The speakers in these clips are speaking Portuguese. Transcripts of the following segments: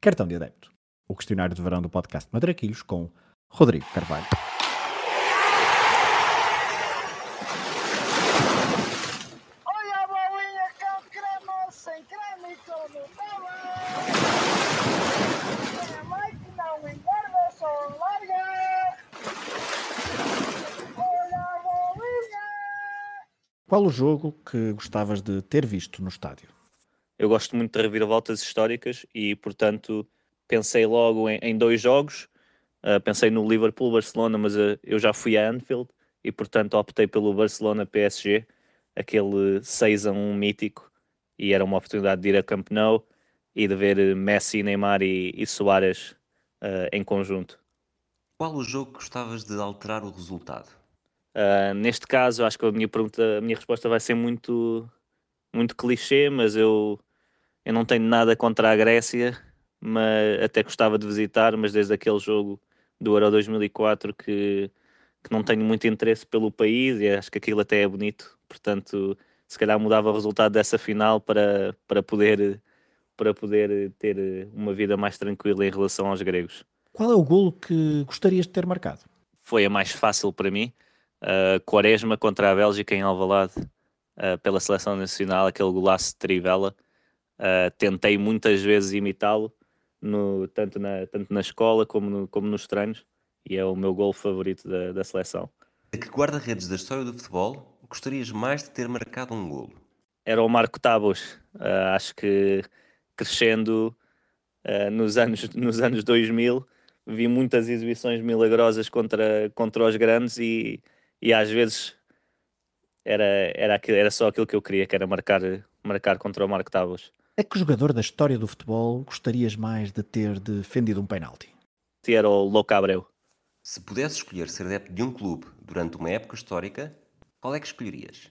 Cartão de adepto. O questionário de verão do podcast Madraquilhos com Rodrigo Carvalho. Olha a bolinha com creme, sem creme com Nutella. A mãe que não engorda, só larga. Olha a bolinha. Qual o jogo que gostavas de ter visto no estádio? Eu gosto muito de reviravoltas históricas e, portanto, pensei logo em, em dois jogos. Uh, pensei no Liverpool-Barcelona, mas uh, eu já fui a Anfield e, portanto, optei pelo Barcelona-PSG, aquele 6 a 1 mítico. E era uma oportunidade de ir a Camp Nou e de ver uh, Messi, Neymar e, e Soares uh, em conjunto. Qual o jogo que gostavas de alterar o resultado? Neste caso, acho que a minha pergunta, a minha resposta vai ser muito, muito clichê, mas eu, eu não tenho nada contra a Grécia, mas até gostava de visitar, mas desde aquele jogo do Euro 2004 que, que não tenho muito interesse pelo país e acho que aquilo até é bonito, portanto, se calhar mudava o resultado dessa final para, para poder para poder ter uma vida mais tranquila em relação aos gregos. Qual é o golo que gostarias de ter marcado? Foi a mais fácil para mim, uh, Quaresma contra a Bélgica em Alvalade, uh, pela seleção nacional, aquele golaço de Trivela. Uh, tentei muitas vezes imitá-lo, tanto, na, tanto na escola como, no, como nos treinos, e é o meu gol favorito da, da seleção. A que guarda-redes da história do futebol gostarias mais de ter marcado um golo? Era o Marco Tabos. Uh, acho que crescendo uh, nos, anos, nos anos 2000 vi muitas exibições milagrosas contra, contra os grandes e, e às vezes era, era, aquilo, era só aquilo que eu queria, que era marcar, marcar contra o Marco Tabos. A que jogador da história do futebol gostarias mais de ter defendido um penalti? E era o Louco Abreu. Se pudesse escolher ser adepto de um clube durante uma época histórica, qual é que escolherias?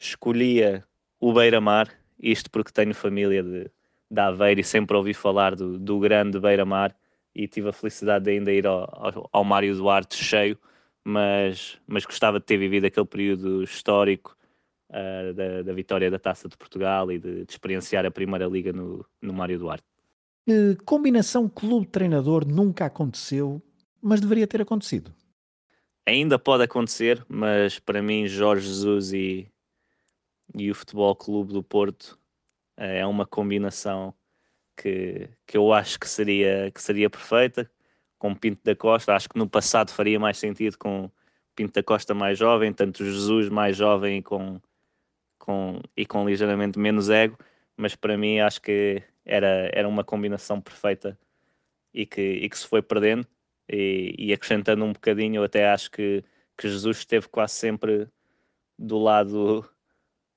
Escolhia o Beira-Mar, isto porque tenho família de, de Aveiro e sempre ouvi falar do, do grande Beira-Mar e tive a felicidade de ainda ir ao, ao, ao Mário Duarte cheio, mas, mas gostava de ter vivido aquele período histórico uh, da, da, vitória da Taça de Portugal e de, de experienciar a Primeira Liga no, no Mário Duarte. Que combinação clube-treinador nunca aconteceu, mas deveria ter acontecido? Ainda pode acontecer, mas para mim Jorge Jesus e, e o Futebol Clube do Porto é uma combinação que, que eu acho que seria, que seria perfeita com Pinto da Costa. Acho que no passado faria mais sentido com Pinto da Costa mais jovem, tanto Jesus mais jovem com, com, e com ligeiramente menos ego, mas para mim acho que era, era uma combinação perfeita e que, e que se foi perdendo. E, e acrescentando um bocadinho, eu até acho que, que Jesus esteve quase sempre do lado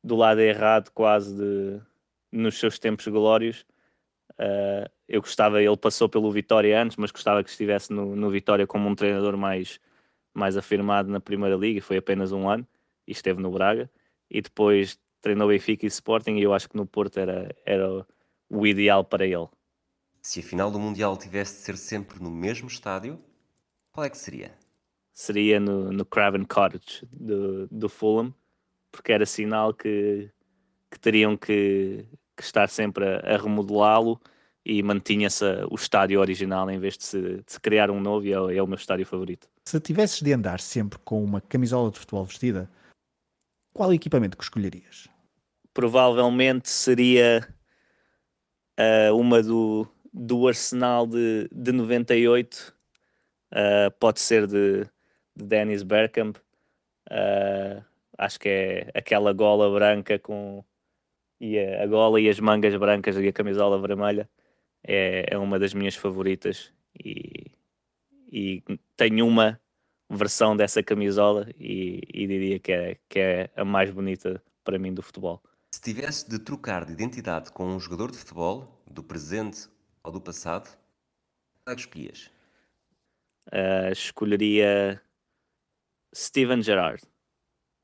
do lado errado quase de, nos seus tempos glórios. Uh, eu gostava, ele passou pelo Vitória antes, mas gostava que estivesse no, no Vitória como um treinador mais, mais afirmado na Primeira Liga, e foi apenas um ano, e esteve no Braga, e depois treinou Benfica e Sporting, e eu acho que no Porto era, era o ideal para ele. Se a final do Mundial tivesse de ser sempre no mesmo estádio, qual é que seria? Seria no, no Craven Cottage do, do Fulham, porque era sinal que, que teriam que, que estar sempre a, a remodelá-lo e mantinha-se o estádio original em vez de se, de se criar um novo e é, é, o meu estádio favorito. Se tivesses de andar sempre com uma camisola de futebol vestida, qual equipamento que escolherias? Provavelmente seria uh, uma do, do Arsenal de, de 98, uh, pode ser de, de Dennis Bergkamp, uh, acho que é aquela gola branca com e a, a gola e as mangas brancas e a camisola vermelha. É, é uma das minhas favoritas e, e tenho uma versão dessa camisola e, e, diria que é, que é a mais bonita para mim do futebol. Se tivesse de trocar de identidade com um jogador de futebol, do presente ou do passado, qual é que escolhias? Uh, escolheria Steven Gerrard.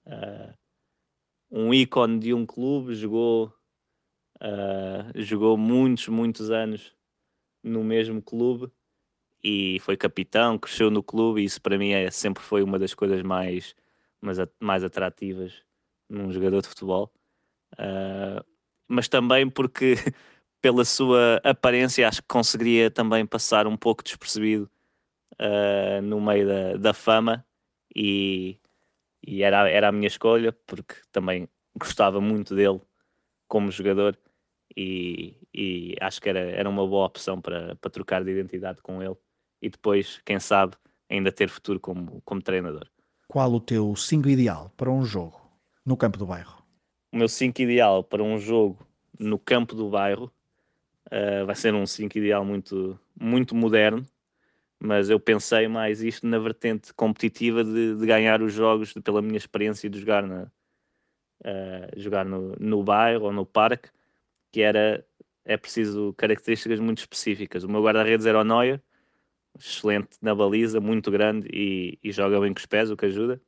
Uh, um ícone de um clube, jogou, uh, jogou muitos, muitos anos no mesmo clube e foi capitão, cresceu no clube e isso para mim é, sempre foi uma das coisas mais, mais, mais atrativas num jogador de futebol. Uh, mas também porque pela sua aparência, acho que conseguiria também passar um pouco despercebido uh, no meio da, da fama e, e era, era a minha escolha, porque também gostava muito dele como jogador e, e acho que era, era uma boa opção para, para trocar de identidade com ele e depois, quem sabe, ainda ter futuro como, como treinador. Qual o teu 5 ideal para um jogo no campo do bairro? O meu 5 ideal para um jogo no campo do bairro uh, vai ser um 5 ideal muito, muito moderno, mas eu pensei mais isto na vertente competitiva de, de ganhar os jogos de, pela minha experiência de jogar, na, uh, jogar no, no bairro ou no parque, que era é preciso características muito específicas. O meu guarda-redes era o Neuer, excelente na baliza, muito grande e, e, joga bem com os pés, o que ajuda.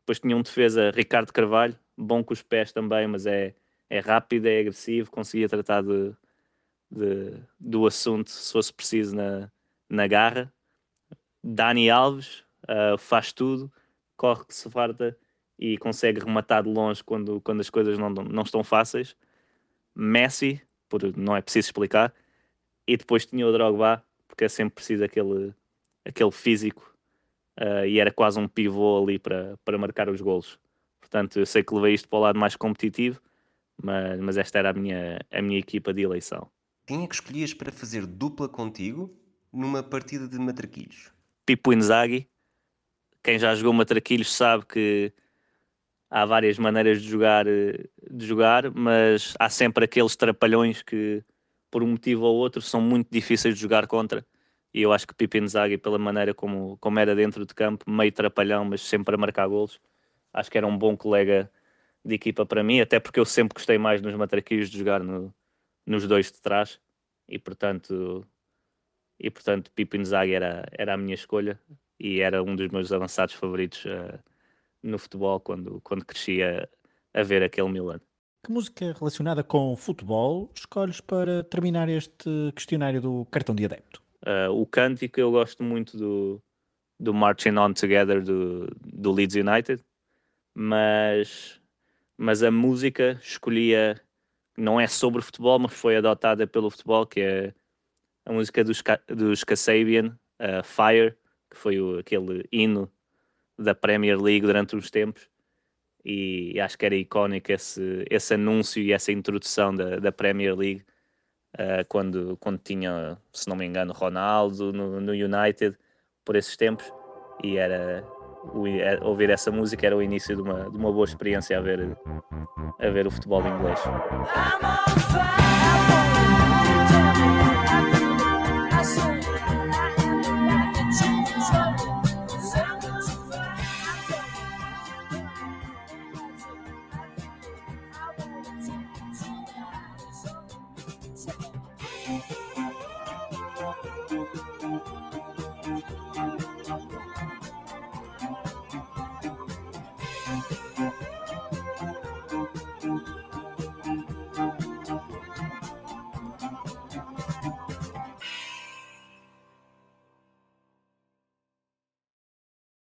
Depois tinha um defesa, Ricardo Carvalho, bom com os pés também, mas é, é rápido, é agressivo, conseguia tratar de, de, do assunto se fosse preciso na, na garra. Dani Alves uh, faz tudo, corre que se farta e consegue rematar de longe quando, quando as coisas não, não estão fáceis. Messi, por, não é preciso explicar. E depois tinha o Drogba, porque é sempre preciso aquele, aquele físico uh, e era quase um pivô ali para, para marcar os golos. Portanto, eu sei que levei isto para o lado mais competitivo, mas, mas esta era a minha, a minha equipa de eleição. Quem é que escolhias para fazer dupla contigo numa partida de matraquilhos? Pipo Inzaghi. Quem já jogou matraquilhos sabe que há várias maneiras de jogar, de jogar, mas há sempre aqueles trapalhões que, por um motivo ou outro, são muito difíceis de jogar contra. E eu acho que Pipo Inzaghi, pela maneira como, como era dentro de campo, meio trapalhão, mas sempre a marcar golos, acho que era um bom colega de equipa para mim, até porque eu sempre gostei mais nos matraquilhos de jogar no, nos dois de trás e portanto e portanto Pipo Inzaghi era, era a minha escolha e era um dos meus avançados favoritos uh, no futebol quando, quando crescia a ver aquele Milan. Que música relacionada com futebol escolhes para terminar este questionário do cartão de adepto? Uh, o cântico eu gosto muito do, do Marching On Together do, do Leeds United, mas, mas a música escolhia não é sobre futebol, mas foi adotada pelo futebol, que é a música dos, dos Kasabian, uh, Fire, que foi o, aquele hino da Premier League durante uns tempos. E acho que era icónico esse, esse anúncio e essa introdução da, da Premier League uh, quando, quando tinha, se não me engano, Ronaldo no, no United por esses tempos. E era o, é, ouvir essa música era o início de uma, de uma boa experiência a ver, a ver o futebol inglês.